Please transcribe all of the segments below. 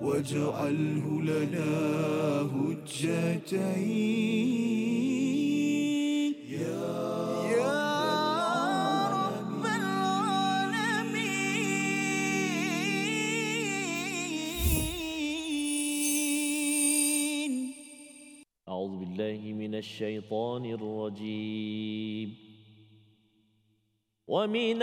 واجعله لنا هجتين. يا رب العالمين. أعوذ بالله من الشيطان الرجيم. ومن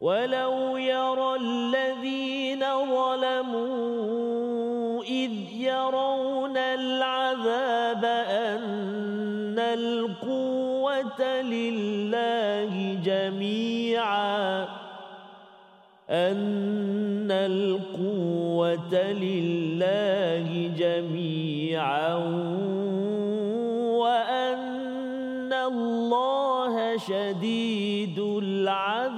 ولو يرى الذين ظلموا إذ يرون العذاب أن القوة لله جميعا أن القوة لله جميعا وأن الله شديد العذاب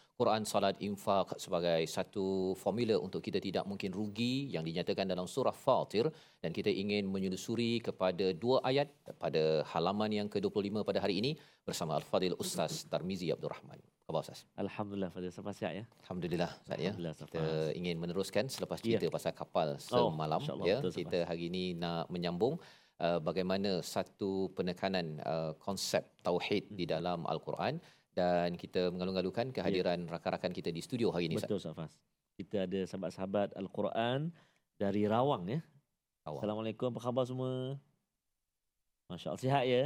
Quran salat infak sebagai satu formula untuk kita tidak mungkin rugi yang dinyatakan dalam surah Fatir dan kita ingin menyusuri kepada dua ayat pada halaman yang ke-25 pada hari ini bersama Al-Fadil Ustaz Tarmizi Abdul Rahman. Khabar Ustaz? Alhamdulillah Fadil sampai sihat ya. Alhamdulillah Ustaz ya. Kita ingin meneruskan selepas cerita Ya. pasal kapal Oh, semalam insyaAllah, ya. betul, Kita hari ini nak menyambung uh, bagaimana satu penekanan uh, konsep tauhid di Hmm. dalam Al-Quran dan kita mengalu-alukan kehadiran rakan-rakan kita di studio hari ini. Betul Safas. Kita ada sahabat-sahabat Al-Quran dari Rawang ya. Awal. Assalamualaikum, apa khabar semua? Masya Allah, sihat ya?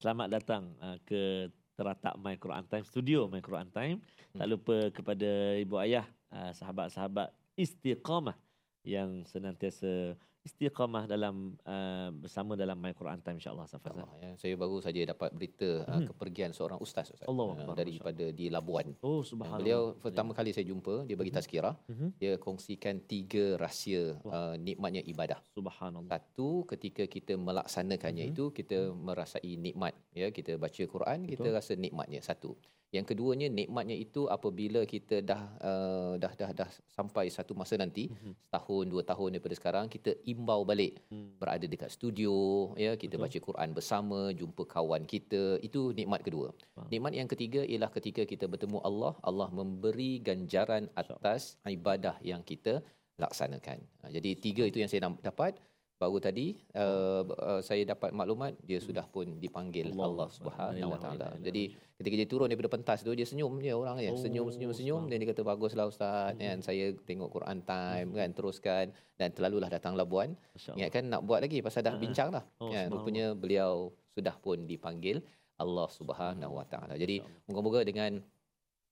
Selamat datang uh, ke teratak My Quran Time, studio My Quran Time. Tak Hmm. lupa kepada ibu ayah, uh, sahabat-sahabat istiqamah yang senantiasa istiqamah dalam uh, bersama dalam My Quran Time insyaAllah. Safas. Allah, ya. Saya baru saja dapat berita uh, Mhm. kepergian seorang ustaz, ustaz Allahu uh, Akbar, daripada di Labuan. Oh, Uh, subhanallah. Beliau pertama kali saya jumpa dia bagi Mhm. tazkirah, Mhm. dia kongsikan tiga rahsia uh, nikmatnya ibadah. Subhanallah. Satu ketika kita melaksanakannya Mhm. itu kita merasai nikmat ya kita baca Quran kita Betul. rasa nikmatnya satu. Yang keduanya nikmatnya itu apabila kita dah uh, dah dah dah sampai satu masa nanti Mhm. setahun dua tahun daripada sekarang kita imbau balik Hmm. berada dekat studio ya kita Betul. baca Quran bersama jumpa kawan kita itu nikmat kedua. Faham. Nikmat yang ketiga ialah ketika kita bertemu Allah Allah memberi ganjaran atas ibadah yang kita laksanakan. Ha, Jadi tiga itu yang saya dapat baru tadi uh, uh, saya dapat maklumat dia sudah pun dipanggil Allah Allah. Subhanahu Wa Taala. Jadi ketika dia turun daripada pentas tu dia senyum je orang ya Oh, senyum senyum senyum. Dan dia kata baguslah ustaz. Kan saya tengok Quran time kan teruskan. Dan terlalulah datang Labuan. Ingatkan nak buat lagi pasal dah bincang dah. Oh, kan rupanya beliau sudah pun dipanggil Allah Subhanahu Wa Taala. Jadi moga-moga dengan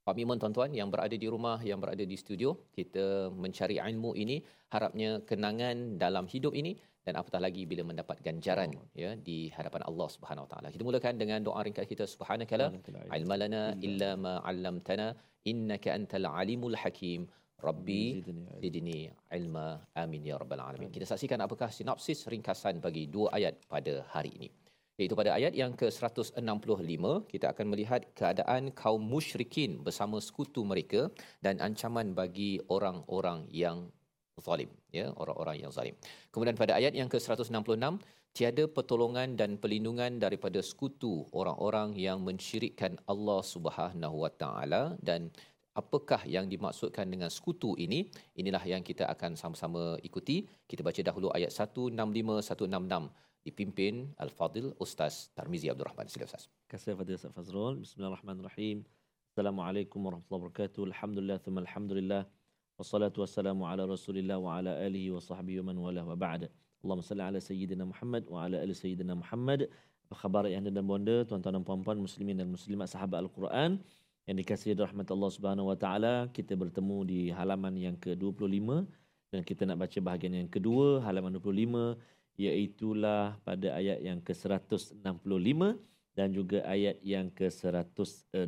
komitmen tuan-tuan yang berada di rumah, yang berada di studio, kita mencari ilmu ini, harapnya kenangan dalam hidup ini dan apatah lagi bila mendapat ganjaran ya di hadapan Allah Subhanahu Wa Taala. Kita mulakan dengan doa ringkas kita subhanakala ilma lana illa ma 'allamtana innaka antal alimul hakim. Rabbi zidni ilma amin ya rabbal alamin. Kita saksikan apakah sinopsis ringkasan bagi dua ayat pada hari ini. Iaitu pada ayat yang ke-165 kita akan melihat keadaan kaum musyrikin bersama sekutu mereka dan ancaman bagi orang-orang yang zalim ya orang-orang yang zalim. Kemudian pada ayat yang ke-166 tiada pertolongan dan perlindungan daripada sekutu orang-orang yang mensyirikkan Allah Subhanahu Wa Taala dan apakah yang dimaksudkan dengan sekutu ini inilah yang kita akan sama-sama ikuti kita baca dahulu ayat 165 166 dipimpin Al-Fadil Ustaz Tarmizi Abdul Rahman sila Ustaz Kasih Fadil Ustaz Fazrul. Bismillahirrahmanirrahim. Assalamualaikum warahmatullahi wabarakatuh. Alhamdulillah, thumma alhamdulillah. Wassalatu wassalamu ala rasulillah wa ala alihi wa sahbihi wa man wala wa ba'da. Allahumma salli ala Sayyidina Muhammad wa ala ali Sayyidina Muhammad. Apa khabar anda dan bonda, tuan-tuan dan puan-puan muslimin dan muslimat sahabat Al-Quran yang dikasihi rahmat Allah Subhanahu Wa Taala, kita bertemu di halaman yang ke-25 dan kita nak baca bahagian yang kedua halaman 25 iaitulah pada ayat yang ke-165 dan juga ayat yang ke-166.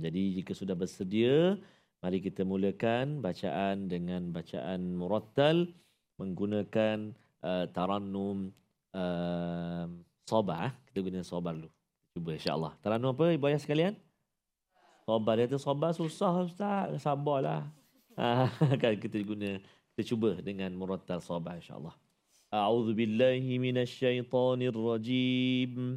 Jadi jika sudah bersedia, mari kita mulakan bacaan dengan bacaan murattal menggunakan uh, tarannum uh, sobar. Kita guna sobar dulu. Cuba insya-Allah. Tarannum apa ibu ayah sekalian? Sobar dia tu sobar susah ustaz. Sabarlah. Ah, kan kita guna kita cuba dengan murattal sobar insya-Allah. A'udzu billahi minasy syaithanir rajim.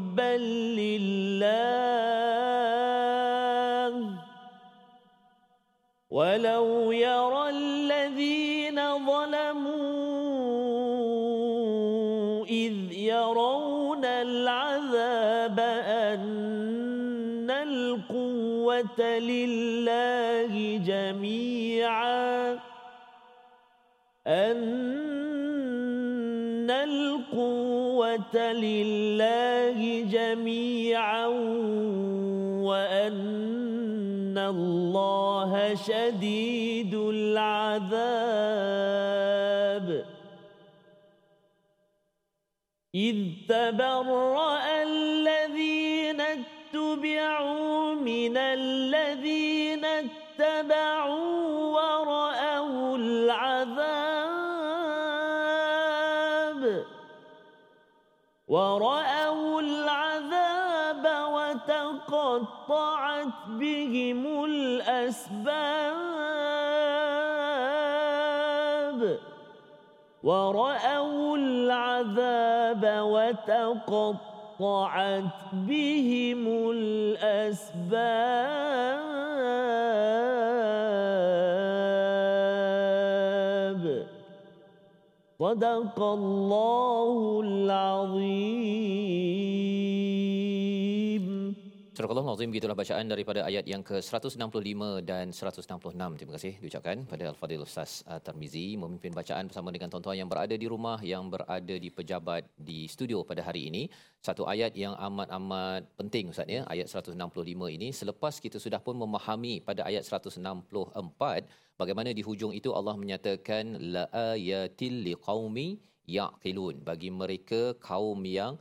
حبا لله. ولو يرى الذين ظلموا إذ يرون العذاب أن القوة لله جميعا. أن لله جميعا وأن الله شديد العذاب. إذ تبرأ الذين اتبعوا من الذين اتبعوا ورأوا وتقطعت بهم الأسباب. ورأوا العذاب وتقطعت بهم الأسباب. صدق الله العظيم Surah Al-Azim gitulah bacaan daripada ayat yang ke-165 dan 166. Terima kasih diucapkan pada Al-Fadhil Ustaz uh, Tarmizi memimpin bacaan bersama dengan tuan-tuan yang berada di rumah, yang berada di pejabat di studio pada hari ini. Satu ayat yang amat-amat penting Ustaz ya, ayat 165 ini selepas kita sudah pun memahami pada ayat 164 bagaimana di hujung itu Allah menyatakan la ayatil liqaumi yaqilun. Bagi mereka kaum yang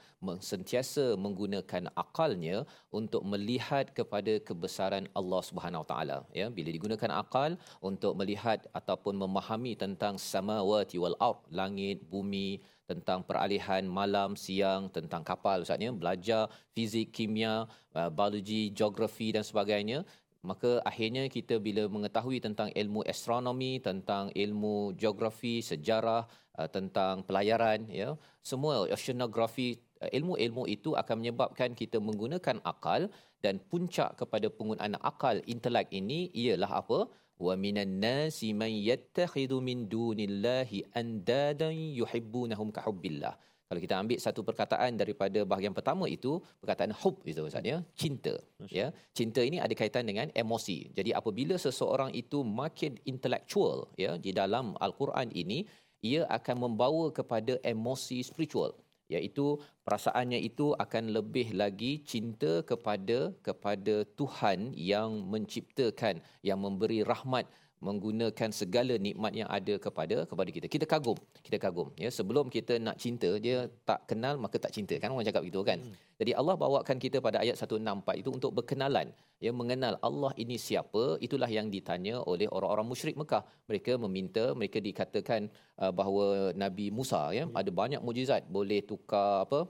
sentiasa menggunakan akalnya untuk melihat kepada kebesaran Allah Subhanahu taala. Ya bila digunakan akal untuk melihat ataupun memahami tentang samawati wal ard langit bumi tentang peralihan malam siang tentang kapal ustaznya belajar fizik kimia uh, biologi geografi dan sebagainya maka akhirnya kita bila mengetahui tentang ilmu astronomi tentang ilmu geografi sejarah uh, tentang pelayaran ya semua oceanografi uh, ilmu-ilmu itu akan menyebabkan kita menggunakan akal dan puncak kepada penggunaan akal intelek ini ialah apa? Wa minan nasi man yattakhidhu min dunillahi andadan yuhibbunahum ka hubbillah kalau kita ambil satu perkataan daripada bahagian pertama itu perkataan hub itu maksudnya cinta ya. Cinta ini ada kaitan dengan emosi. Jadi apabila seseorang itu makin intellectual ya di dalam al-Quran ini ia akan membawa kepada emosi spiritual. Iaitu perasaannya itu akan lebih lagi cinta kepada kepada Tuhan yang menciptakan yang memberi rahmat menggunakan segala nikmat yang ada kepada kepada kita. Kita kagum, kita kagum. Ya, sebelum kita nak cinta, dia tak kenal maka tak cinta kan orang cakap begitu kan. Hmm. Jadi Allah bawakan kita pada ayat 164 itu untuk berkenalan, ya mengenal Allah ini siapa, itulah yang ditanya oleh orang-orang musyrik Mekah. Mereka meminta, mereka dikatakan uh, bahawa Nabi Musa ya hmm. ada banyak mukjizat, boleh tukar apa?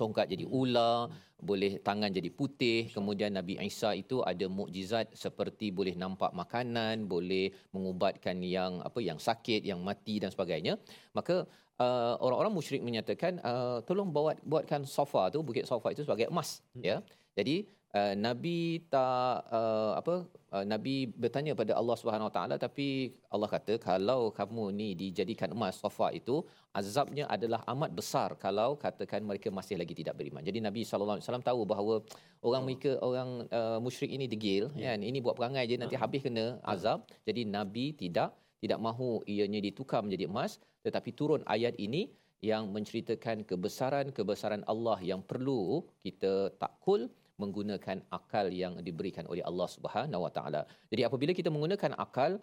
Tongkat jadi ular, boleh tangan jadi putih. Kemudian Nabi Isa itu ada mukjizat seperti boleh nampak makanan, boleh mengubatkan yang apa yang sakit, yang mati dan sebagainya. Maka uh, orang-orang musyrik menyatakan uh, tolong bawa buatkan sofa tu bukit sofa itu sebagai emas hmm. ya jadi uh, nabi tak uh, apa uh, nabi bertanya pada Allah Subhanahu Wa Taala tapi Allah kata kalau kamu ni dijadikan emas sofa itu azabnya adalah amat besar kalau katakan mereka masih lagi tidak beriman. Jadi nabi sallallahu alaihi wasallam tahu bahawa orang mereka orang uh, musyrik ini degil ya. kan? Ini buat perangai je nanti habis kena azab. Jadi nabi tidak tidak mahu ianya ditukar menjadi emas. Tetapi turun ayat ini yang menceritakan kebesaran-kebesaran Allah yang perlu kita takul menggunakan akal yang diberikan oleh Allah Subhanahu Wa Taala. Jadi apabila kita menggunakan akal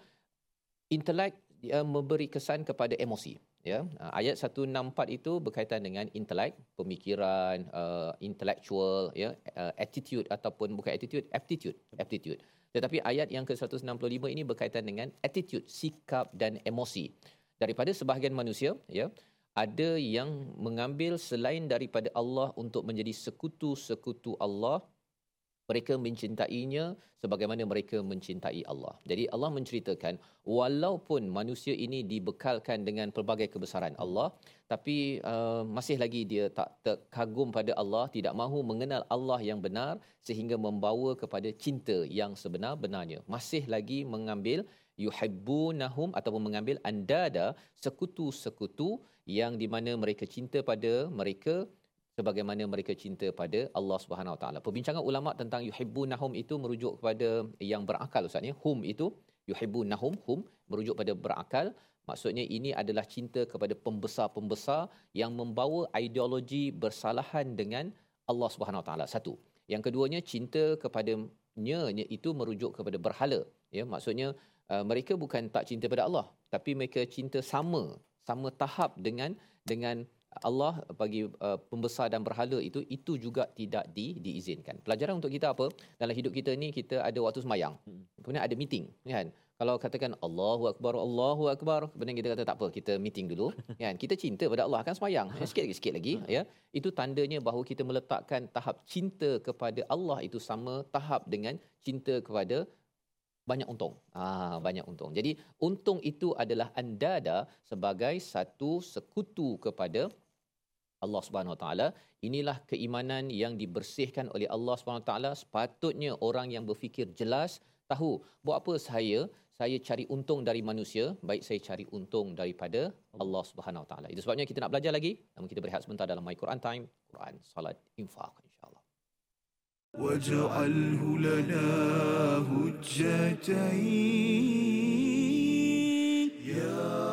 intelek dia memberi kesan kepada emosi ya ayat 164 itu berkaitan dengan intelek pemikiran uh, intellectual ya uh, attitude ataupun bukan attitude aptitude aptitude tetapi ayat yang ke-165 ini berkaitan dengan attitude, sikap dan emosi. Daripada sebahagian manusia, ya, ada yang mengambil selain daripada Allah untuk menjadi sekutu-sekutu Allah mereka mencintainya sebagaimana mereka mencintai Allah. Jadi Allah menceritakan walaupun manusia ini dibekalkan dengan pelbagai kebesaran Allah tapi uh, masih lagi dia tak terkagum pada Allah, tidak mahu mengenal Allah yang benar sehingga membawa kepada cinta yang sebenar-benarnya. Masih lagi mengambil yuhibbunahum ataupun mengambil andada sekutu-sekutu yang di mana mereka cinta pada mereka sebagaimana mereka cinta pada Allah Subhanahu Wa Taala. Perbincangan ulama tentang yuhibbunahum itu merujuk kepada yang berakal ustaz ya. Hum itu yuhibbunahum hum merujuk pada berakal. Maksudnya ini adalah cinta kepada pembesar-pembesar yang membawa ideologi bersalahan dengan Allah Subhanahu Wa Taala. Satu. Yang keduanya cinta kepadanya itu merujuk kepada berhala. Ya, maksudnya uh, mereka bukan tak cinta pada Allah, tapi mereka cinta sama, sama tahap dengan dengan Allah bagi uh, pembesar dan berhala itu itu juga tidak di, diizinkan. Pelajaran untuk kita apa? Dalam hidup kita ni kita ada waktu semayang. Hmm. Kemudian ada meeting, kan? Kalau katakan Allahu akbar, Allahu akbar, kemudian kita kata tak apa, kita meeting dulu, kan? Kita cinta pada Allah kan semayang. Sikit lagi, sikit lagi, ya. Itu tandanya bahawa kita meletakkan tahap cinta kepada Allah itu sama tahap dengan cinta kepada banyak untung. Ah, banyak untung. Jadi untung itu adalah andada sebagai satu sekutu kepada Allah Subhanahu Wa Taala. Inilah keimanan yang dibersihkan oleh Allah Subhanahu Wa Taala. Sepatutnya orang yang berfikir jelas tahu buat apa saya saya cari untung dari manusia, baik saya cari untung daripada Allah Subhanahu Wa Taala. Itu sebabnya kita nak belajar lagi. Namun kita berehat sebentar dalam My Quran Time, Quran, Salat, Infaq. واجعله لنا هجتين يا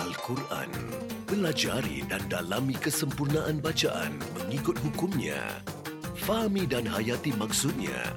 Al-Quran. Pelajari dan dalami kesempurnaan bacaan mengikut hukumnya. Fahami dan hayati maksudnya.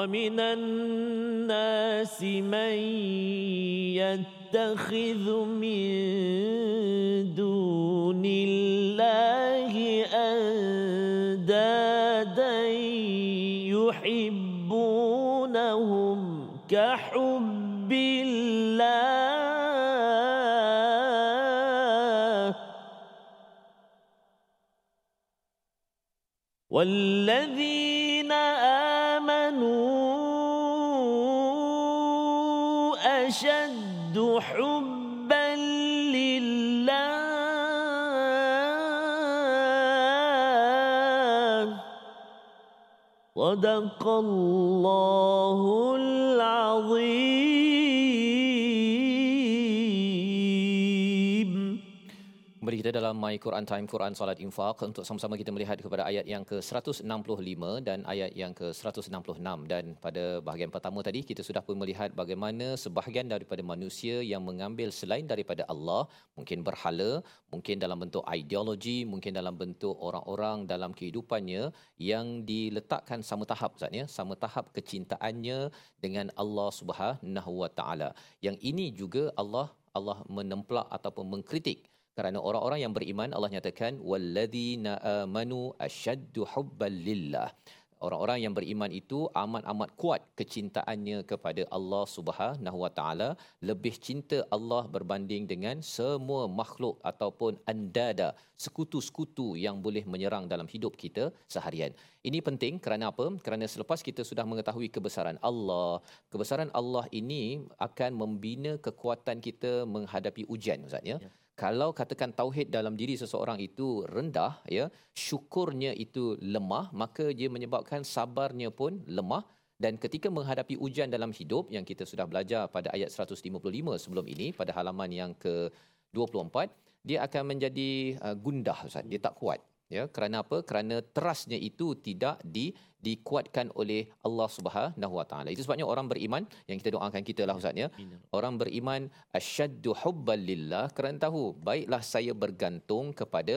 ومن الناس من يتخذ من دون الله أندادا يحبونهم كحب الله. والذين أشد حبا لله. صدق الله العظيم. Dalam My Quran Time, Quran Salat Infaq untuk sama-sama kita melihat kepada ayat yang ke-165 dan ayat yang ke-166 dan pada bahagian pertama tadi kita sudah pun melihat bagaimana sebahagian daripada manusia yang mengambil selain daripada Allah, mungkin berhala, mungkin dalam bentuk ideologi, mungkin dalam bentuk orang-orang dalam kehidupannya yang diletakkan sama tahap Ustaz ya, sama tahap kecintaannya dengan Allah Subhanahu Wa Taala. Yang ini juga Allah Allah menemplak ataupun mengkritik kerana orang-orang yang beriman Allah nyatakan walladzina amanu asyaddu hubban lillah orang-orang yang beriman itu amat-amat kuat kecintaannya kepada Allah Subhanahu Wa Taala lebih cinta Allah berbanding dengan semua makhluk ataupun andada sekutu-sekutu yang boleh menyerang dalam hidup kita seharian. Ini penting kerana apa? Kerana selepas kita sudah mengetahui kebesaran Allah, kebesaran Allah ini akan membina kekuatan kita menghadapi ujian Ustaz ya. ya kalau katakan tauhid dalam diri seseorang itu rendah ya syukurnya itu lemah maka dia menyebabkan sabarnya pun lemah. Dan ketika menghadapi ujian dalam hidup yang kita sudah belajar pada ayat 155 sebelum ini pada halaman yang ke 24 dia akan menjadi uh, gundah ustaz. Dia tak kuat ya kerana apa kerana terasnya itu tidak di dikuatkan oleh Allah Subhanahu Wa Taala. Itu sebabnya orang beriman yang kita doakan kita lah ustaz ya. Orang beriman asyaddu hubban lillah kerana tahu baiklah saya bergantung kepada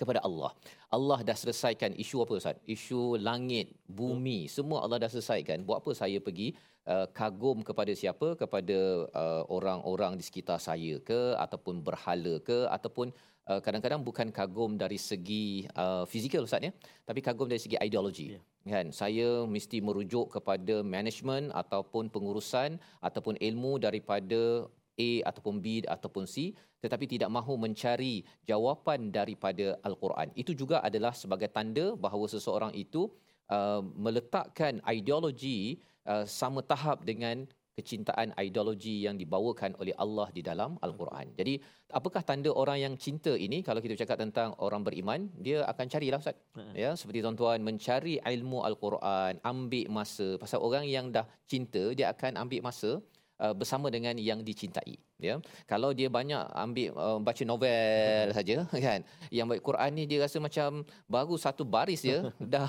kepada Allah. Allah dah selesaikan isu apa ustaz? Isu langit, bumi, semua Allah dah selesaikan. Buat apa saya pergi uh, kagum kepada siapa? Kepada uh, orang-orang di sekitar saya ke ataupun berhala ke ataupun uh, kadang-kadang bukan kagum dari segi uh, fizikal ustaz ya, tapi kagum dari segi ideologi. Yeah. Kan, saya mesti merujuk kepada management ataupun pengurusan ataupun ilmu daripada A ataupun B ataupun C tetapi tidak mahu mencari jawapan daripada al-Quran. Itu juga adalah sebagai tanda bahawa seseorang itu uh, meletakkan ideologi uh, sama tahap dengan kecintaan ideologi yang dibawakan oleh Allah di dalam Al-Quran. Jadi, apakah tanda orang yang cinta ini kalau kita cakap tentang orang beriman, dia akan carilah Ustaz. Ya, seperti tuan-tuan mencari ilmu Al-Quran, ambil masa pasal orang yang dah cinta dia akan ambil masa uh, bersama dengan yang dicintai, ya. Kalau dia banyak ambil uh, baca novel saja kan, yang baik Quran ni dia rasa macam baru satu baris je dah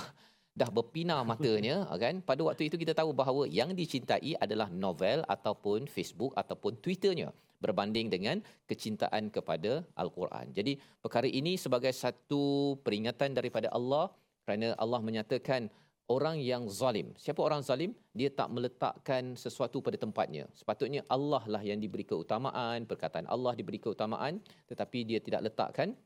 dah berpinar matanya kan pada waktu itu kita tahu bahawa yang dicintai adalah novel ataupun Facebook ataupun Twitternya berbanding dengan kecintaan kepada al-Quran. Jadi perkara ini sebagai satu peringatan daripada Allah kerana Allah menyatakan orang yang zalim. Siapa orang zalim? Dia tak meletakkan sesuatu pada tempatnya. Sepatutnya Allah lah yang diberi keutamaan, perkataan Allah diberi keutamaan tetapi dia tidak letakkan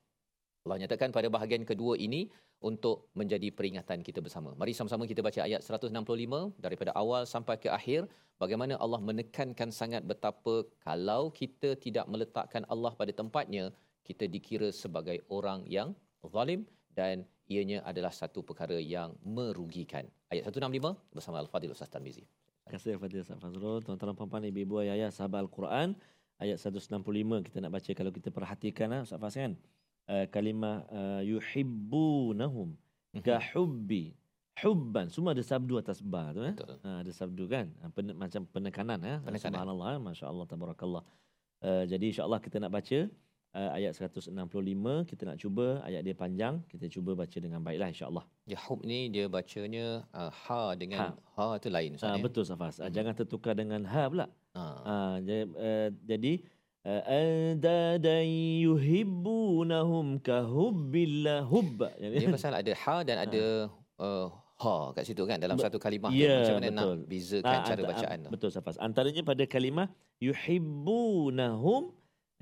Allah nyatakan pada bahagian kedua ini untuk menjadi peringatan kita bersama. Mari sama-sama kita baca ayat 165 daripada awal sampai ke akhir bagaimana Allah menekankan sangat betapa kalau kita tidak meletakkan Allah pada tempatnya kita dikira sebagai orang yang zalim dan ianya adalah satu perkara yang merugikan. Ayat 165 bersama Al-Fadhil Ustaz Tarmizi. Terima kasih Al-Fadhil Ustaz Fazrul. Tuan-tuan puan-puan ibu-ibu ayah sahabat Al-Quran ayat 165 kita nak baca kalau kita perhatikan ah, Ustaz Faz kan uh, kalimah uh, yuhibbunahum mhm. ka hubbi. Hubban. Semua ada sabdu atas ba tu eh? Ha, ada sabdu kan? Ha, pen, macam penekanan eh? Penekanan. subhanallah eh? masya-Allah tabarakallah. Uh, jadi insya-Allah kita nak baca uh, ayat 165 kita nak cuba ayat dia panjang. Kita cuba baca dengan baiklah insya-Allah. Ya hub ni dia bacanya uh, ha dengan ha, ha tu lain ha, betul safas. Hmm. jangan tertukar dengan ha pula. Ha, ha jadi, uh, jadi andadan yuhibbunahum kahubbillah hubba ini pasal ada ha dan ada uh, ha kat situ kan dalam satu kalimah ya, macam mana betul. nak bezakan ha, cara bacaan tu. betul safas antaranya pada kalimah yuhibbunahum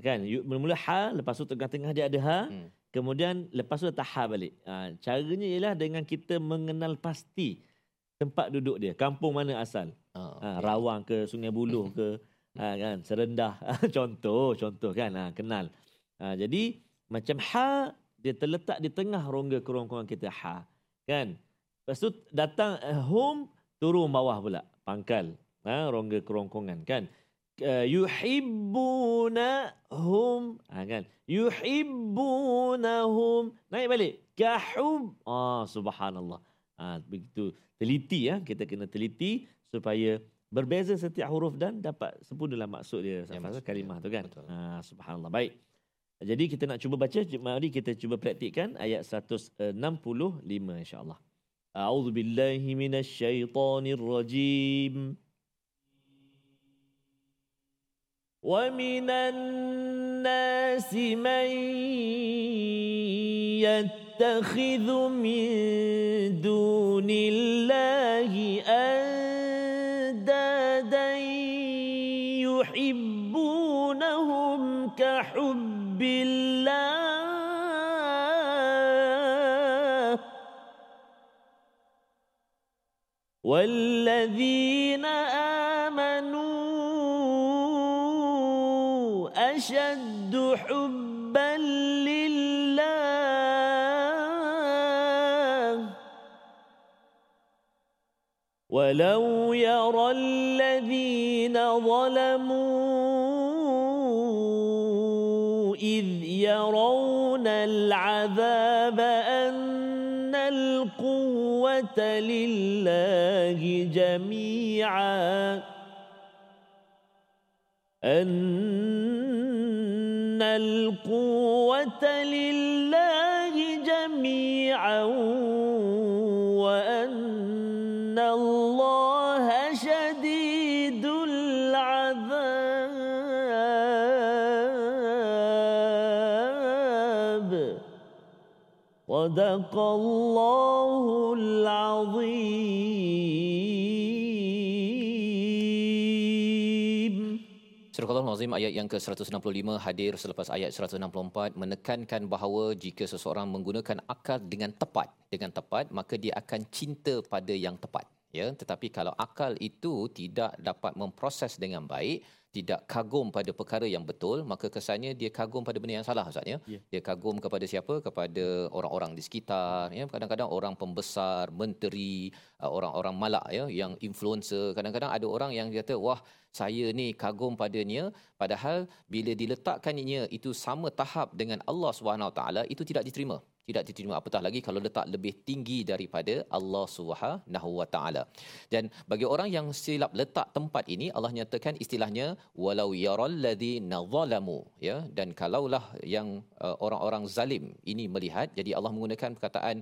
kan? Mula-mula ha lepas tu tengah-tengah dia ada ha hmm. kemudian lepas tu letak ha balik. Ha, caranya ialah dengan kita mengenal pasti tempat duduk dia kampung mana asal? Oh, ha, rawang ke sungai buluh ke ha, kan? Serendah. Contoh contoh kan? Ha, kenal. Ha, jadi macam ha dia terletak di tengah rongga kerongkongan kita ha kan? Lepas tu datang uh, home turun bawah pula pangkal ha, rongga kerongkongan kan? Uh, yuhibbunahum ha, kan? Yuhibbunahum naik balik. Kahub ah subhanallah. Ha, begitu. Teliti ya? Kita kena teliti supaya berbeza setiap huruf dan dapat sempurnalah maksud dia ya, maksud kalimah tu kan ha, subhanallah baik Jadi kita nak cuba baca, mari kita cuba praktikkan ayat 165 insya-Allah. A'udzu billahi minasyaitonir rajim. ومن الناس من يتخذ من دون الله اندادا والذين آمنوا أشد حبا لله ولو يرى الذين ظلموا إذ يرون العذاب لله جميعا. أن القوة لله جميعا. صدق الله العظيم Surah Al-Azim ayat yang ke-165 hadir selepas ayat 164 menekankan bahawa jika seseorang menggunakan akal dengan tepat dengan tepat maka dia akan cinta pada yang tepat ya tetapi kalau akal itu tidak dapat memproses dengan baik tidak kagum pada perkara yang betul maka kesannya dia kagum pada benda yang salah ustaz ya? Ya. dia kagum kepada siapa? Kepada orang-orang di sekitar ya? Kadang-kadang orang pembesar menteri uh, orang-orang malak ya? Yang influencer. Kadang-kadang ada orang yang kata wah saya ni kagum padanya. Padahal bila diletakkannya itu sama tahap dengan Allah Subhanahu Taala itu tidak diterima tidak diterima apatah lagi kalau letak lebih tinggi daripada Allah Subhanahu Wa Taala. Dan bagi orang yang silap letak tempat ini Allah nyatakan istilahnya walau yaral ladzina zalamu ya. Dan kalaulah yang uh, orang-orang zalim ini melihat jadi Allah menggunakan perkataan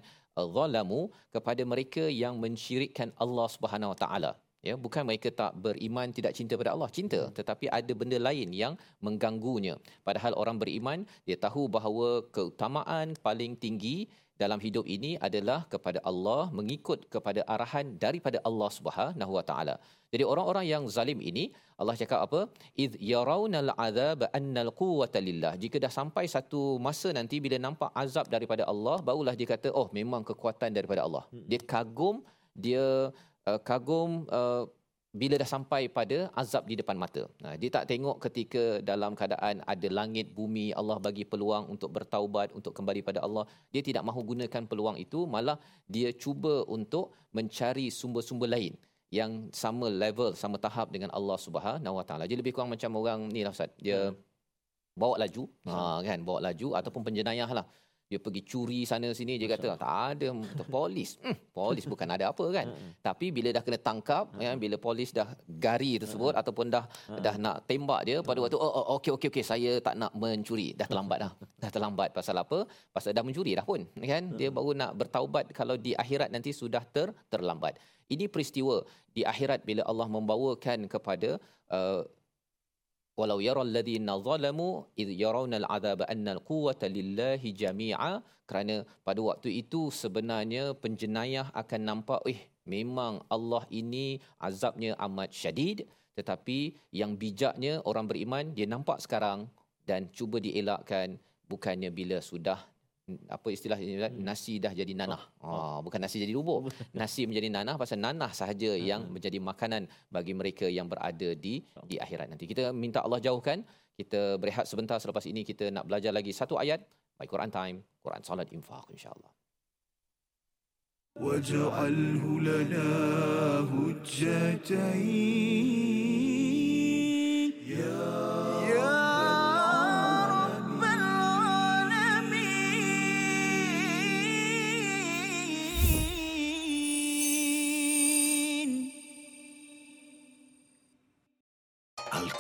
zalamu kepada mereka yang mensyirikkan Allah Subhanahu Wa Taala ya bukan mereka tak beriman tidak cinta pada Allah. Cinta tetapi ada benda lain yang mengganggunya. Padahal orang beriman dia tahu bahawa keutamaan paling tinggi dalam hidup ini adalah kepada Allah mengikut kepada arahan daripada Allah Subhanahu Wa Taala. Jadi orang-orang yang zalim ini Allah cakap apa? Id yarawnal azab annal quwwata lillah. Jika dah sampai satu masa nanti bila nampak azab daripada Allah barulah dia kata oh memang kekuatan daripada Allah. Dia kagum dia uh, kagum uh, bila dah sampai pada azab di depan mata. Nah, dia tak tengok ketika dalam keadaan ada langit bumi Allah bagi peluang untuk bertaubat untuk kembali pada Allah. Dia tidak mahu gunakan peluang itu malah dia cuba untuk mencari sumber-sumber lain yang sama level sama tahap dengan Allah Subhanahu Wa Taala. Jadi lebih kurang macam orang ni lah Ustaz. Dia bawa laju, ha kan, bawa laju ataupun penjenayah lah. Dia pergi curi sana sini dia kata tak ada polis. Hmm, polis bukan ada apa kan. Tapi bila dah kena tangkap ya bila polis dah gari tersebut ataupun dah dah nak tembak dia pada waktu oh, oh okey okey okey saya tak nak mencuri. Dah terlambat dah. Dah terlambat pasal apa? Pasal dah mencuri dah pun kan. Dia baru nak bertaubat kalau di akhirat nanti sudah ter terlambat. Ini peristiwa di akhirat bila Allah membawakan kepada uh, walau yara alladhina zalamu id yarawna al'adhaba anna al-quwwata lillahi jami'a kerana pada waktu itu sebenarnya penjenayah akan nampak eh memang Allah ini azabnya amat syadid. Tetapi yang bijaknya orang beriman dia nampak sekarang dan cuba dielakkan bukannya bila sudah apa istilah ini Ustaz? nasi dah jadi nanah. Oh, bukan nasi jadi bubur. Nasi menjadi nanah pasal nanah sahaja yang menjadi makanan bagi mereka yang berada di di akhirat nanti. Kita minta Allah jauhkan. Kita berehat sebentar selepas ini kita nak belajar lagi satu ayat baik Quran time, Quran salat infak insya-Allah. واجعله لنا هجتين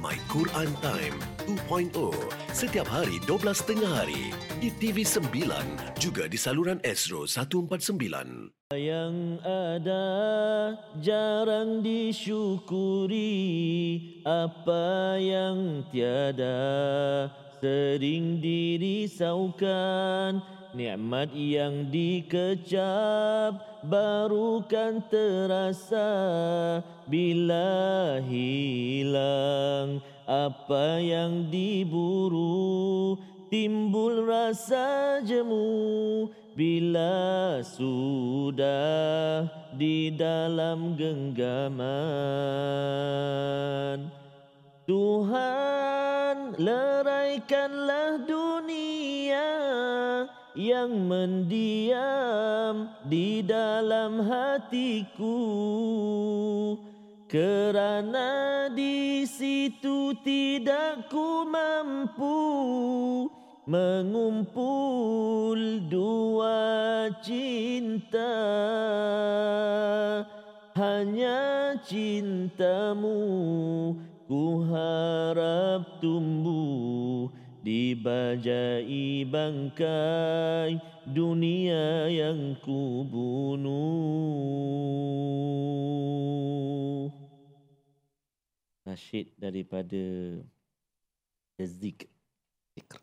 My Quran Time 2.0 setiap hari 12.30 hari di TV9 juga di saluran Astro 149. Yang ada jarang disyukuri Apa yang tiada sering dirisaukan Nikmat yang dikecap baru kan terasa. Bila hilang apa yang diburu Timbul rasa jemu. Bila sudah di dalam genggaman Tuhan leraikanlah dunia yang mendiam di dalam hatiku. Kerana di situ tidak ku mampu mengumpul dua cinta. Hanya cintamu ku harap tumbuh di bajai bangkai dunia yang ku bunuh nasyid daripada The Zik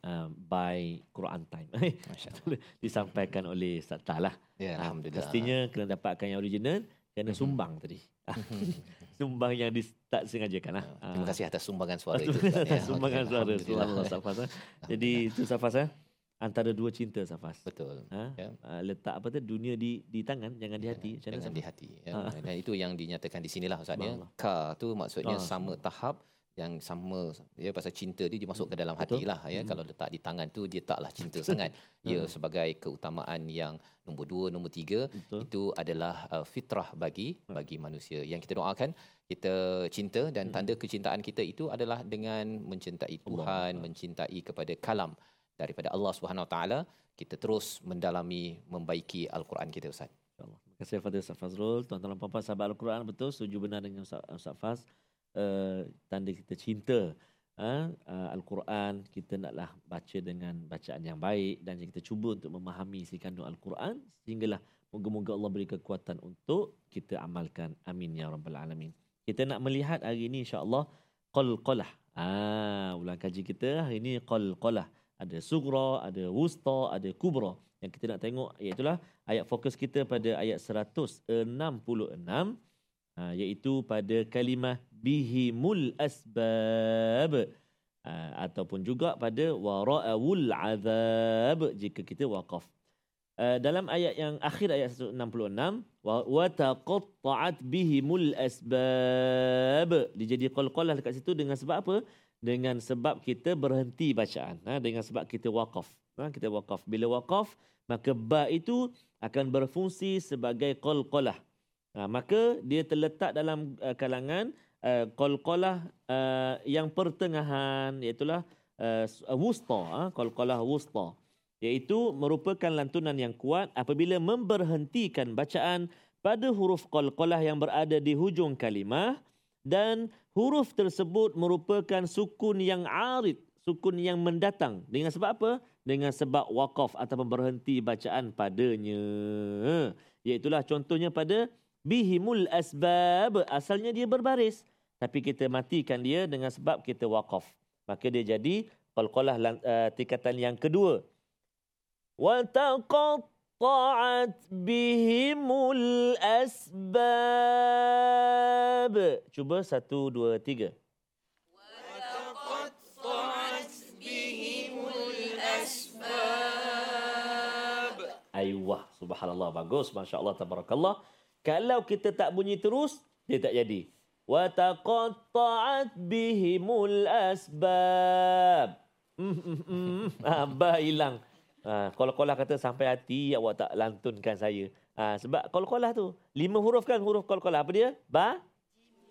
uh, by Quran Time. Disampaikan oleh Ustaz Tah lah. Ya, Ah, Alhamdulillah. Pastinya kena dapatkan yang original, kena Mhm. sumbang tadi. sumbang yang di, tak sengajakan lah. Ah, Terima Ah. kasih atas sumbangan suara itu. Atas ya. sumbangan Okey, suara. Alhamdulillah. Subhanallah Safas. ah. Jadi itu Safas ah. Antara dua cinta Safas. Betul. Ha? Ya. Ah, letak apa tu dunia di di tangan jangan di hati. Jangan Safas? di hati. Ya. Ah. Dan itu yang dinyatakan di sinilah Ustaz ya. Ka tu maksudnya Ah, sama tahap yang sama ya pasal cinta dia dimasuk ke dalam Betul. hati lah ya Mhm. kalau letak di tangan tu dia taklah cinta sangat ya Ah. sebagai keutamaan yang nombor dua nombor tiga Betul. itu adalah uh, fitrah bagi Hmm. bagi manusia yang kita doakan kita cinta dan Hmm. tanda kecintaan kita itu adalah dengan mencintai Tuhan Allah. mencintai kepada kalam daripada Allah Subhanahu Wa Taala kita terus mendalami membaiki al-Quran kita Ustaz InsyaAllah. Terima kasih kepada Ustaz Fazrul. Tuan-tuan dan puan-puan sahabat Al-Quran betul setuju benar dengan Ustaz, Ustaz Faz. Uh, tanda kita cinta uh, uh, Al-Quran kita naklah baca dengan bacaan yang baik dan kita cuba untuk memahami isi kandung Al-Quran sehinggalah moga-moga Allah beri kekuatan untuk kita amalkan. Amin ya rabbal alamin. Kita nak melihat hari ini insya-Allah qalqalah ah ulang kaji kita hari ini qalqalah ada sugra ada wusta ada kubra. Yang kita nak tengok iaitu ayat fokus kita pada ayat 166 ha, iaitu pada kalimah bihimul asbab. Ha, ataupun juga pada wara'ul azab jika kita waqaf. Uh, dalam ayat yang akhir ayat 166 wa taqatta'at bihimul asbab. Dijadi qalqalah dekat situ dengan sebab apa? Dengan sebab kita berhenti bacaan. Ha, dengan sebab kita waqaf. Ha, kita waqaf. Bila waqaf maka ba itu akan berfungsi sebagai qalqalah ha, maka dia terletak dalam uh, kalangan uh, qalqalah uh, yang pertengahan iaitu uh, wusta ha, qalqalah wusta iaitu merupakan lantunan yang kuat apabila memberhentikan bacaan pada huruf qalqalah yang berada di hujung kalimah dan huruf tersebut merupakan sukun yang arid, sukun yang mendatang. Dengan sebab apa? Dengan sebab waqaf atau berhenti bacaan padanya. Iaitulah contohnya pada bihimul asbab. Asalnya dia berbaris. Tapi kita matikan dia dengan sebab kita waqaf. Maka dia jadi qalqalah uh, tingkatan yang kedua. Wa taqatta'at bihimul asbab. Cuba satu dua tiga. Aywah, subhanallah, bagus, masya Allah, tabarakallah. Kalau kita tak bunyi terus, dia tak jadi. Wa taqatta'at bihimul asbab. Hmm, hmm, hmm. Ah, ba hilang. Ha, kalau-kalau kata sampai hati awak tak lantunkan saya. Ha, sebab qalqalah tu. Lima huruf kan huruf qalqalah. Apa dia? Ba,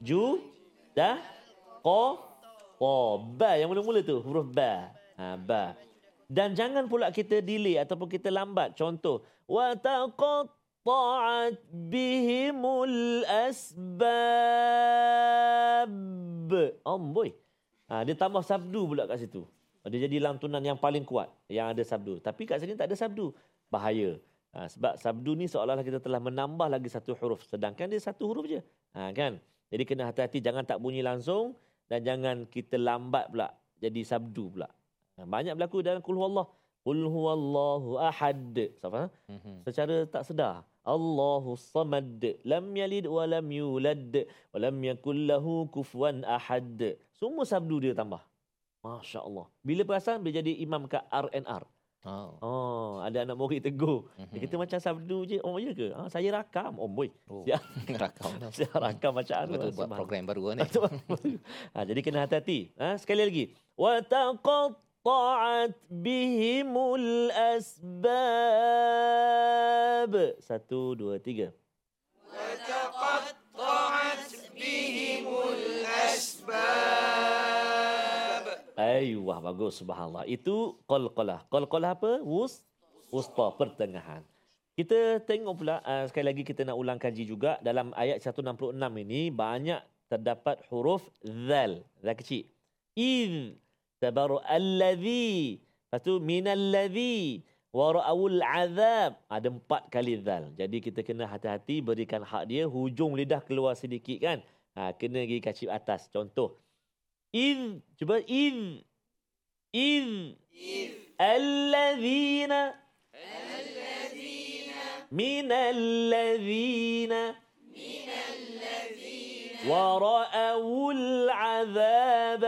ju, da, qa, qa. Ba yang mula-mula tu. Huruf ba. Ha, ba. Dan jangan pula kita delay ataupun kita lambat. Contoh. Wa taqatta'at bihimul asbab. Amboi. Ha, dia tambah sabdu pula kat situ. Dia jadi lantunan yang paling kuat yang ada sabdu. Tapi kat sini tak ada sabdu. Bahaya. Ha, sebab sabdu ni seolah-olah kita telah menambah lagi satu huruf. Sedangkan dia satu huruf je. Ha, kan? Jadi kena hati-hati jangan tak bunyi langsung dan jangan kita lambat pula jadi sabdu pula. Ha, banyak berlaku dalam kul huwallah. Kul huwallahu ahad. Siapa? Mhm. Secara tak sedar. Allahu samad. Lam yalid wa lam yulad. Wa lam yakul lahu kufuwan ahad. Semua sabdu dia tambah. Masya Allah. Bila perasan, dia jadi imam kat RNR. Oh. Oh, ada anak murid tegur. Mhm. Kita macam sabdu je. Oh, ya ke? Ah, saya rakam. Oh, boy. Oh. Siap. Rakam. Saya rakam bacaan. Betul buat program baru ni. ha, jadi kena hati-hati. Ha, sekali lagi. Wa taqatta'at bihimul asbab. Satu, dua, tiga. Ayuh, bagus. Subhanallah. Itu qalqalah. Qalqalah apa? Wus, wusta, pertengahan. Kita tengok pula, uh, sekali lagi kita nak ulang kaji juga. Dalam ayat 166 ini, banyak terdapat huruf zal. Zal kecil. Iz, tabarru' allazi. lepas tu minalladhi wa ra'awul azab ada empat kali zal jadi kita kena hati-hati berikan hak dia hujung lidah keluar sedikit kan ha, kena pergi kacip atas contoh In cuba In In alladhina alladhina minalladhina minalladhina wa Wara'ul azab.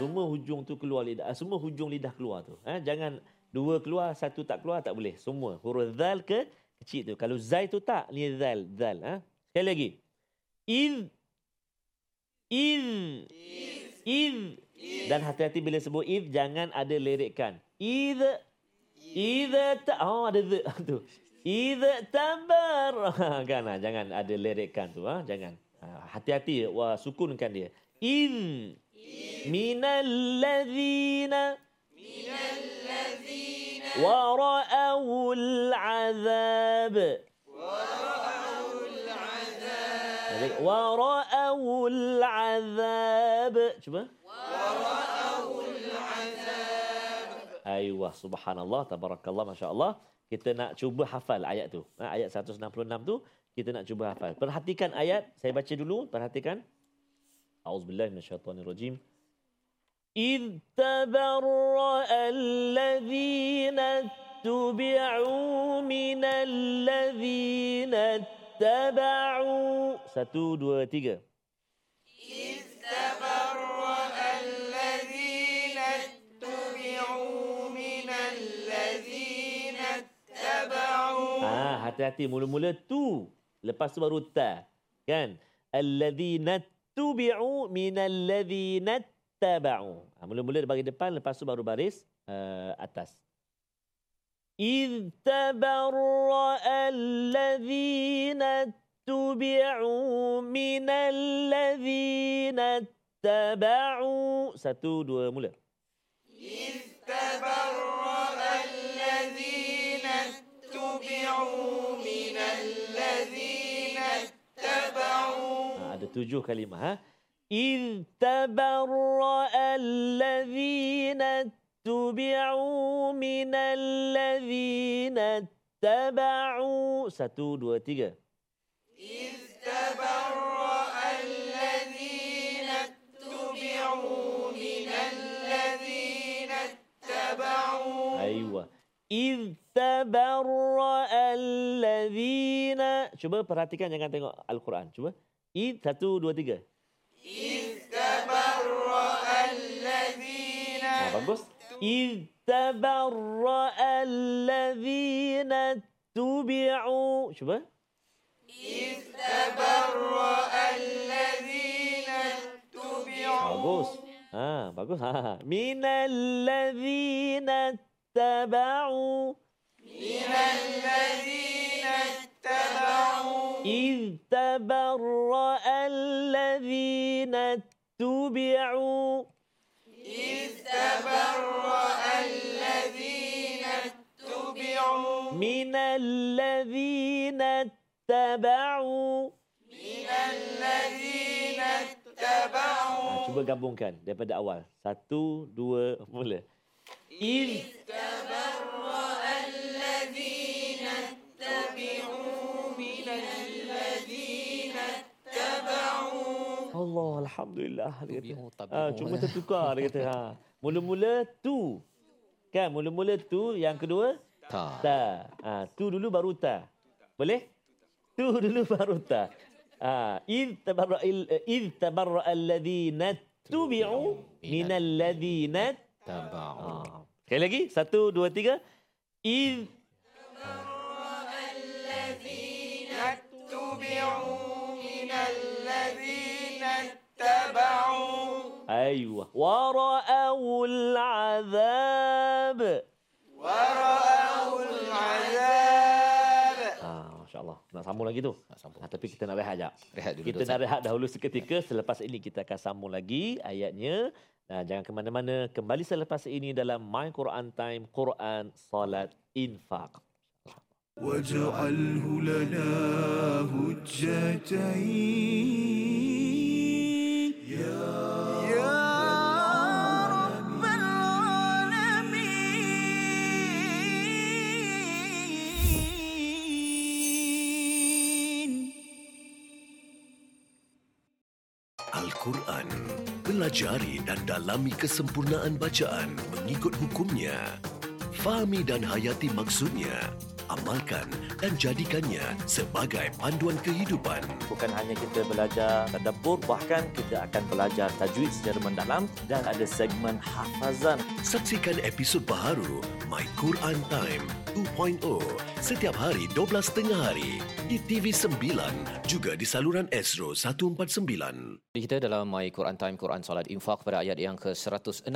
Semua hujung tu keluar lidah. ah, Semua hujung lidah keluar tu. Ha, jangan dua keluar, satu tak keluar, tak boleh. Semua. Huruf zal ke kecil tu. Kalau zai tu tak, ni zal. Zal. Ha? Sekali lagi. Iz. Iz. Iz. Dan hati-hati bila sebut iz, jangan ada lirikan. Iz. Iz. Oh, ada z tu. Iz tabar. Ha, kan, ha, jangan ada lirikan tu. Ha? Jangan. Ha, hati-hati. Wah, sukunkan dia. Iz. Minalladzina. ورأوا العذاب Jadi, ورأوا العذاب cuba Ayuh, subhanallah, tabarakallah, masya Allah. Kita nak cuba hafal ayat tu. Ha, ayat 166 tu, kita nak cuba hafal. Perhatikan ayat, saya baca dulu, perhatikan. A'udzubillahi minasyaitonirrajim. إذ تبرأ الذين اتبعوا من الذين اتبعوا satu dua tiga Ah, hati-hati mula-mula tu. Lepas tu baru ta. Kan? Alladzina tubi'u minalladzina taba'u. Ha, mula-mula dia bagi depan, lepas tu baru baris uh, atas. إذ تبرأ الذين اتبعوا من الذين اتبعوا satu dua mula Ha, ada tujuh kalimah. Ha? إذ تبرأ الذين اتبعوا من الذين اتبعوا satu dua tiga Aywa. إذ تبرأ الذين Cuba perhatikan jangan tengok Al-Quran. Cuba. Id satu dua tiga. Ah, bagus. Ittabarra alladhina tubi'u. Cuba. Ittabarra alladhina tubi'u. Bagus. Ah, bagus. Ha. ha, ha. Min alladhina tabau. Min alladhina tubi'u. tabau. إذ تبرأ الذين اتبعوا من الذين اتبعوا Ah, cuba gabungkan daripada awal. Satu, dua, mula. Iz Allah alhamdulillah dia kata. Ha, cuma tertukar dia kata ha. Mula-mula tu. Kan mula-mula tu yang kedua ta. Ta. Ha, tu dulu baru ta. Boleh? Tu dulu baru ta. Ha, id tabarra il eh, id tabarra alladhina tubi'u min alladhina tabau. Ha. Lagi satu dua tiga. Id أيوة ورأوا العذاب ورأوا العذاب ah, Masya Allah Nak sambung lagi tu Nak sambung. ah, Tapi kita nak rehat sekejap Rehat dulu. Kita Ustaz. nak rehat dahulu seketika Selepas ini kita akan sambung lagi ayatnya Nah, jangan ke mana-mana. Kembali selepas ini dalam My Quran Time, Quran, Salat, Infaq. واجعله لنا هجتين Pelajari dan dalami kesempurnaan bacaan mengikut hukumnya. Fahami dan hayati maksudnya. Amalkan dan jadikannya sebagai panduan kehidupan. Bukan hanya kita belajar tadabbur, bahkan kita akan belajar tajwid secara mendalam dan ada segmen hafazan. Saksikan episod baharu My Quran Time 2.0 setiap hari 12.30 hari di TV9 juga di saluran Astro 149. Kita dalam My Quran Time Quran Salat Infak pada ayat yang ke-165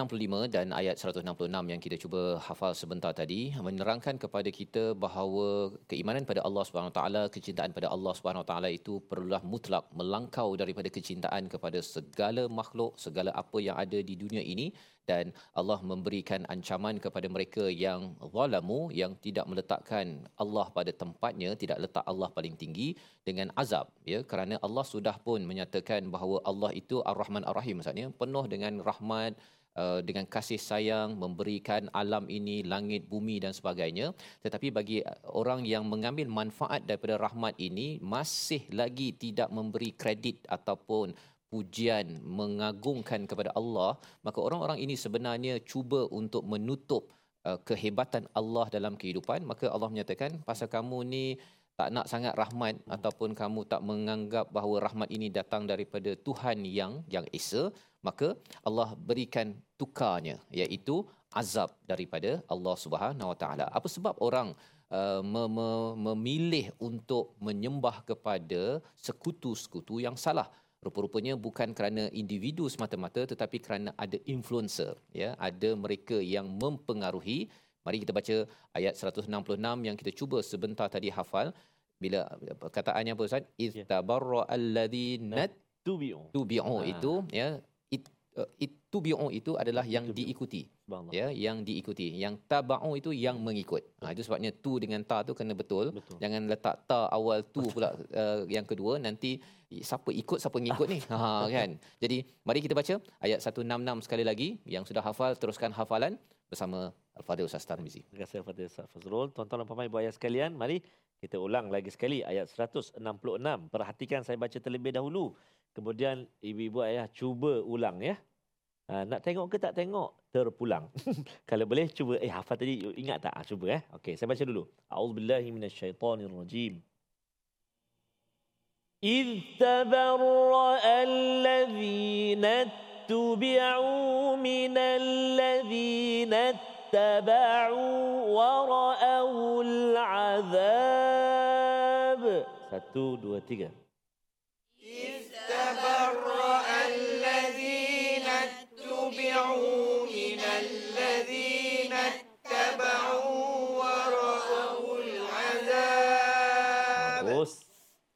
dan ayat 166 yang kita cuba hafal sebentar tadi menerangkan kepada kita bahawa keimanan pada Allah Subhanahu Wa Taala, kecintaan pada Allah Subhanahu Wa Taala itu perlulah mutlak melangkau daripada kecintaan kepada segala makhluk, segala apa yang ada di dunia ini dan Allah memberikan ancaman kepada mereka yang zalamu yang tidak meletakkan Allah pada tempatnya tidak letak Allah paling tinggi dengan azab ya. Kerana Allah sudah pun menyatakan bahawa Allah itu Ar-Rahman Ar-Rahim maksudnya penuh dengan rahmat uh, dengan kasih sayang memberikan alam ini langit bumi dan sebagainya. Tetapi bagi uh, orang yang mengambil manfaat daripada rahmat ini masih lagi tidak memberi kredit ataupun pujian mengagungkan kepada Allah maka orang-orang ini sebenarnya cuba untuk menutup uh, kehebatan Allah dalam kehidupan maka Allah menyatakan pasal kamu ni tak nak sangat rahmat ataupun kamu tak menganggap bahawa rahmat ini datang daripada Tuhan yang yang esa maka Allah berikan tukarnya iaitu azab daripada Allah Subhanahu Wa Taala. Apa sebab orang uh, me- me- memilih untuk menyembah kepada sekutu-sekutu yang salah rupa-rupanya bukan kerana individu semata-mata tetapi kerana ada influencer ya ada mereka yang mempengaruhi mari kita baca ayat 166 yang kita cuba sebentar tadi hafal bila perkataannya apa ustaz Ya. istabarra alladhina Tubi'u. tubi'u Ah. itu ya it, uh, itubi'u itu adalah yang Tubi'u. diikuti ya yang diikuti yang taba'u itu yang mengikut ha, itu sebabnya tu dengan ta tu kena betul Betul. jangan letak ta awal tu pula uh, yang kedua nanti siapa ikut siapa ngikut ni ha kan jadi mari kita baca ayat 166 sekali lagi yang sudah hafal teruskan hafalan bersama Al-Fadhil Ustaz Tarmizi Terima kasih kepada Ustaz Fazrul. Tuan-tuan dan puan-puan ibu ayah sekalian, mari kita ulang lagi sekali ayat 166. Perhatikan saya baca terlebih dahulu. Kemudian ibu-ibu ayah cuba ulang ya. Ha, nak tengok ke tak tengok? Terpulang. Kalau boleh cuba eh hafal tadi ingat tak? Ha, cuba eh. Okey, saya baca dulu. A'udzubillahi minasyaitonirrajim. إذ تبرأ الذين اتبعوا من الذين اتبعوا ورأوا العذاب satu dua tiga رجعوا من الذين اتبعوا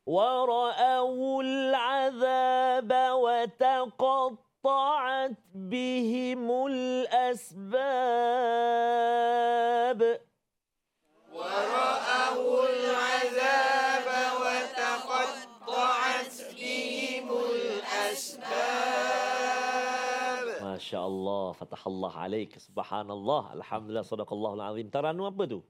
ورأوا العذاب وتقطعت بهم الأسباب. Masya Allah, fatah Allah alaik, subhanallah, alhamdulillah, sadaqallahul azim. Taranum apa tu?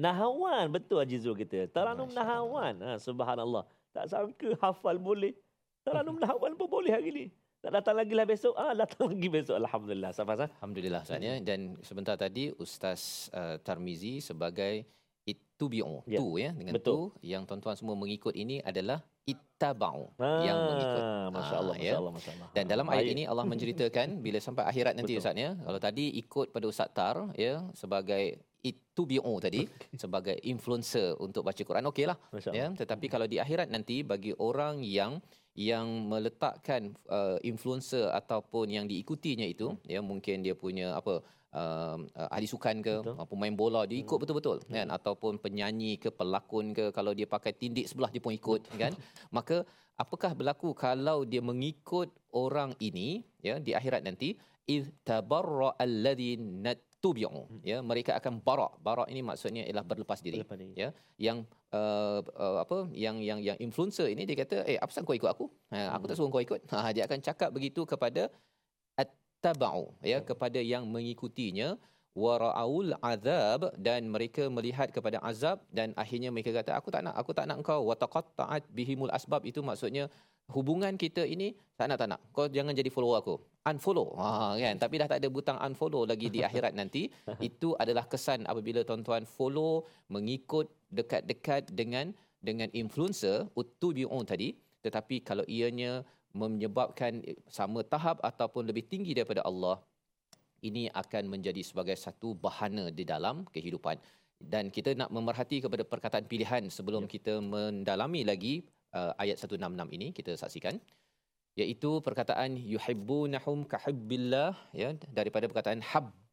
Nahawan, betul Haji Zul kita. Taranum Masya Nahawan, ha, subhanallah. Tak sangka hafal boleh. Taranum Nahawan pun boleh hari ni. Tak datang lagi lah besok, ah datang lagi besok. Alhamdulillah, Safas. ah. Alhamdulillah Ustaz ya. Dan sebentar tadi Ustaz uh, Tarmizi sebagai ittubi'u. Ya, Tu ya dengan betul. tu yang tuan-tuan semua mengikut ini adalah ittaba'u yang mengikut. Ah, Masya Allah, Ah, Masya ya. Allah, Masya Allah. Dan dalam ayat Baik. ini Allah menceritakan bila sampai akhirat nanti Betul. Ustaz ya. Kalau tadi ikut pada Ustaz Tar ya sebagai ittubi'u tadi sebagai influencer untuk baca Quran okeylah Masya ya tetapi kalau di akhirat nanti bagi orang yang yang meletakkan uh, influencer ataupun yang diikutinya itu ya mungkin dia punya apa uh, uh, ahli sukan ke Betul. uh, pemain bola dia ikut betul-betul kan? Ataupun penyanyi ke pelakon ke kalau dia pakai tindik sebelah dia pun ikut kan? Maka apakah berlaku kalau dia mengikut orang ini ya di akhirat nanti? Iz tabarra alladhi natubi'u ya mereka akan barak. Barak ini maksudnya ialah berlepas diri Lepas ni. ya. Yang uh, uh, apa yang yang yang influencer ini dia kata eh apa pasal kau ikut aku? Ha, aku tak suruh kau ikut. Ha, dia akan cakap begitu kepada attaba'u ya kepada yang mengikutinya. Wara'ul azab dan mereka melihat kepada azab dan akhirnya mereka kata aku tak nak aku tak nak engkau wataqatta'at bihimul asbab itu maksudnya hubungan kita ini tak nak tak nak. Kau jangan jadi follower aku. Unfollow. Ha kan? Tapi dah tak ada butang unfollow lagi di akhirat nanti. Itu adalah kesan apabila tuan-tuan follow mengikut dekat-dekat dengan dengan influencer utubiun tadi. Tetapi kalau ianya menyebabkan sama tahap ataupun lebih tinggi daripada Allah ini akan menjadi sebagai satu bahana di dalam kehidupan dan kita nak memerhati kepada perkataan pilihan sebelum Ya. kita mendalami lagi uh, ayat 166 ini kita saksikan iaitu perkataan yuhibbunahum kahubbillah ya daripada perkataan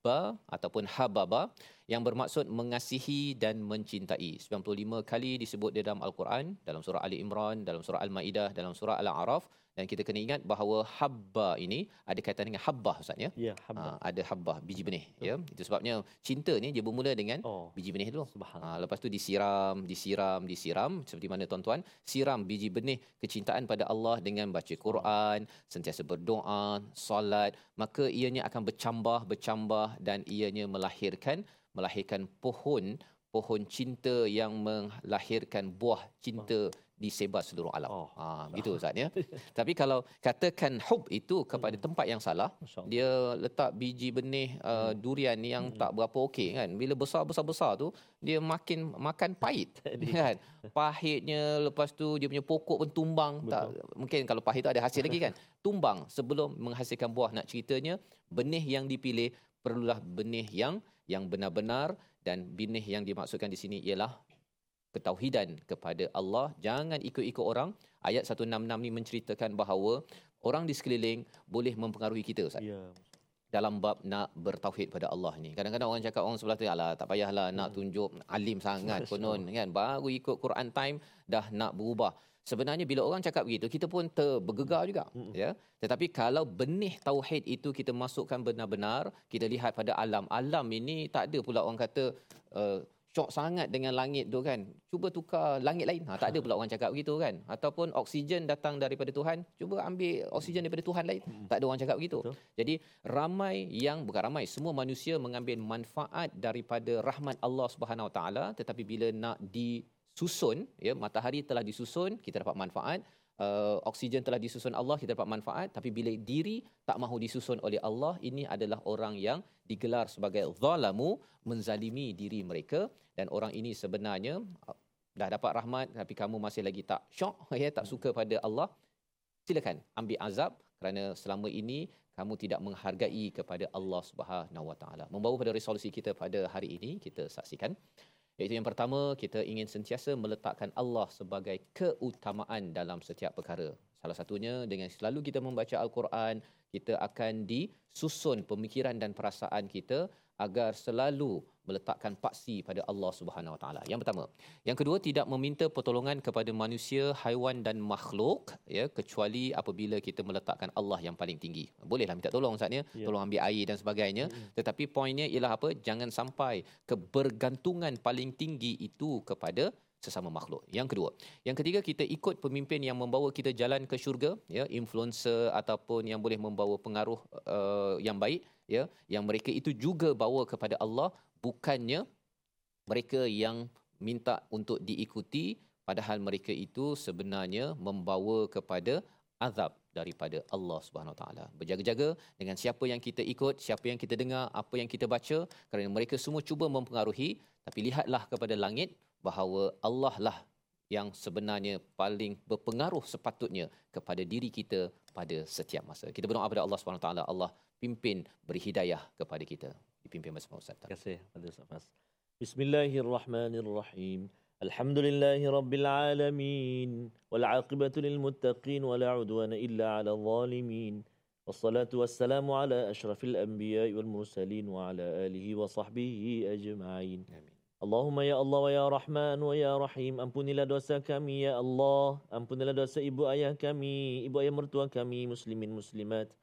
habba ataupun hababa yang bermaksud mengasihi dan mencintai. 95 kali disebut di dalam al-Quran dalam surah Ali Imran dalam surah Al-Maidah dalam surah Al-A'raf. Dan kita kena ingat bahawa habba ini ada kaitan dengan habbah ustaz ya? Ya, Hamdan. Ha, ada habbah biji benih ya? Itu sebabnya cinta ni dia bermula dengan Oh, biji benih dulu. Ha, lepas tu disiram, disiram, disiram. Seperti mana tuan-tuan? Siram biji benih kecintaan pada Allah dengan baca Quran, sentiasa berdoa, solat, maka ianya akan bercambah, bercambah dan ianya melahirkan melahirkan pohon pohon cinta yang melahirkan buah cinta disebar seluruh alam. Oh, ha, gitu Ustaz ya. Tapi kalau katakan hub itu kepada tempat yang salah, dia letak biji benih uh, durian ni yang tak berapa okey kan. Bila besar besar besar tu dia makin makan pahit kan. Pahitnya lepas tu dia punya pokok pun tumbang tak mungkin kalau pahit tu ada hasil lagi kan. Tumbang sebelum menghasilkan buah nak ceritanya benih yang dipilih perlulah benih yang yang benar-benar dan benih yang dimaksudkan di sini ialah ketauhidan kepada Allah jangan ikut-ikut orang ayat 166 ni menceritakan bahawa orang di sekeliling boleh mempengaruhi kita ustaz Ya. dalam bab nak bertauhid pada Allah ni. Kadang-kadang orang cakap orang sebelah tu alah tak payahlah nak Hmm. tunjuk alim sangat konon kan baru ikut Quran time dah nak berubah. Sebenarnya bila orang cakap begitu kita pun terbergegar juga Mm-mm. ya. Tetapi kalau benih tauhid itu kita masukkan benar-benar kita lihat pada alam. Alam ini tak ada pula orang kata uh, syok sangat dengan langit tu kan. Cuba tukar langit lain. Ha, tak ada pula orang cakap begitu kan. Ataupun oksigen datang daripada Tuhan, cuba ambil oksigen daripada Tuhan lain. Tak ada orang cakap begitu. Betul. Jadi ramai yang bukan ramai, semua manusia mengambil manfaat daripada rahmat Allah Subhanahu Wa Taala tetapi bila nak disusun ya matahari telah disusun kita dapat manfaat. Uh, oksigen telah disusun Allah kita dapat manfaat. Tapi bila diri tak mahu disusun oleh Allah ini adalah orang yang digelar sebagai zalamu menzalimi diri mereka. Dan orang ini sebenarnya uh, dah dapat rahmat tapi kamu masih lagi tak syok ya tak suka pada Allah silakan ambil azab. Kerana selama ini kamu tidak menghargai kepada Allah Subhanahu Wa Taala. Membawa pada resolusi kita pada hari ini kita saksikan iaitu yang pertama kita ingin sentiasa meletakkan Allah sebagai keutamaan dalam setiap perkara. Salah satunya dengan selalu kita membaca al-Quran, kita akan disusun pemikiran dan perasaan kita agar selalu meletakkan paksi pada Allah Subhanahu Wa Taala. Yang pertama. Yang kedua tidak meminta pertolongan kepada manusia, haiwan dan makhluk ya kecuali apabila kita meletakkan Allah yang paling tinggi. Bolehlah minta tolong saatnya, Ya. tolong ambil air dan sebagainya. Tetapi poinnya ialah apa? Jangan sampai kebergantungan paling tinggi itu kepada sesama makhluk. Yang kedua, yang ketiga kita ikut pemimpin yang membawa kita jalan ke syurga, ya, influencer ataupun yang boleh membawa pengaruh uh, yang baik, ya, yang mereka itu juga bawa kepada Allah, bukannya mereka yang minta untuk diikuti padahal mereka itu sebenarnya membawa kepada azab daripada Allah Subhanahu Wa Taala. Berjaga-jaga dengan siapa yang kita ikut, siapa yang kita dengar, apa yang kita baca kerana mereka semua cuba mempengaruhi tapi lihatlah kepada langit bahawa Allah lah yang sebenarnya paling berpengaruh sepatutnya kepada diri kita pada setiap masa. Kita berdoa kepada Allah Subhanahu Wa Taala, Allah pimpin beri hidayah kepada kita. بمس موسات بسم الله الرحمن الرحيم الحمد لله رب العالمين والعاقبة للمتقين ولا عدوان إلا على الظالمين والصلاة والسلام على أشرف الأنبياء والمرسلين وعلى آله وصحبه أجمعين آمين. اللهم يا الله ويا رحمن ويا رحيم أمبني لدوسا كمي يا الله أمبني لدوسا إبو أيا كمي إبو أيا مرتوى كمي مسلمين مسلمات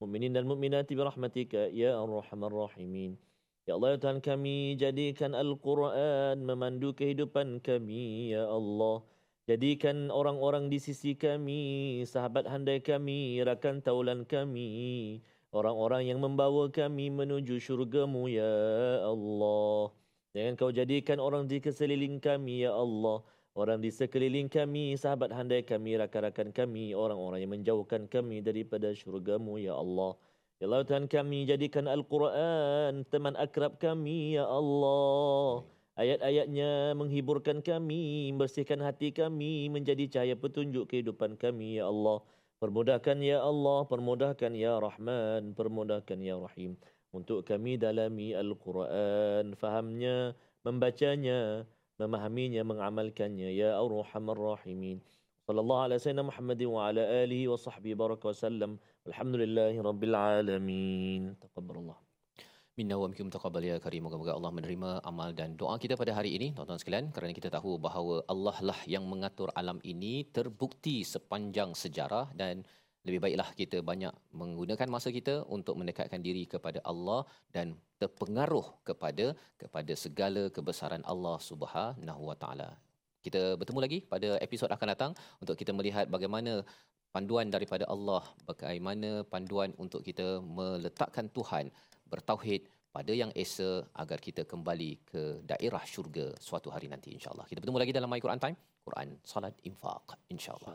Mukminin dan mukminati birahmatika Ya Ar-Rahman Rahimin. Ya Allah ya Tuhan kami Jadikan Al-Quran Memandu kehidupan kami Ya Allah. Jadikan orang-orang di sisi kami Sahabat handai kami Rakan taulan kami Orang-orang yang membawa kami Menuju syurgamu Ya Allah. Jangan kau jadikan orang di keseliling kami, Ya Allah. Orang di sekeliling kami, sahabat handai kami, rakan-rakan kami, orang-orang yang menjauhkan kami daripada syurgamu, Ya Allah. Ya Allah Tuhan kami, jadikan Al-Quran teman akrab kami, Ya Allah. Ayat-ayatnya menghiburkan kami, membersihkan hati kami, menjadi cahaya petunjuk kehidupan kami, Ya Allah. Permudahkan, Ya Allah, permudahkan, Ya Rahman, permudahkan, Ya Rahim untuk kami dalami Al-Quran, fahamnya, membacanya, memahaminya, mengamalkannya. Ya Ar-Rahman Rahimin. Sallallahu alaihi wasallam Muhammad wa ala alihi wa sahbihi baraka wa sallam. Alhamdulillahi rabbil alamin. Taqabbalallah. Minna wa minkum taqabbal ya karim. Moga-moga Allah menerima amal dan doa kita pada hari ini, tuan-tuan sekalian, kerana kita tahu bahawa Allah lah yang mengatur alam ini terbukti sepanjang sejarah dan lebih baiklah kita banyak menggunakan masa kita untuk mendekatkan diri kepada Allah dan terpengaruh kepada kepada segala kebesaran Allah Subhanahu Wa Taala. Kita bertemu lagi pada episod akan datang untuk kita melihat bagaimana panduan daripada Allah, bagaimana panduan untuk kita meletakkan Tuhan bertauhid pada yang esa agar kita kembali ke daerah syurga suatu hari nanti insya-Allah. Kita bertemu lagi dalam My Quran Time, Quran Salat Infaq insya-Allah.